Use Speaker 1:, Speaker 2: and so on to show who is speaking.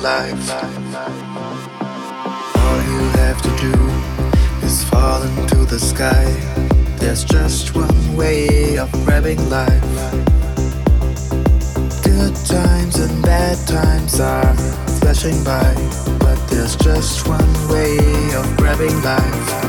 Speaker 1: life. All you have to do is fall into the sky. There's just one way of grabbing life. Good times and bad times are flashing by, but there's just one way of grabbing life.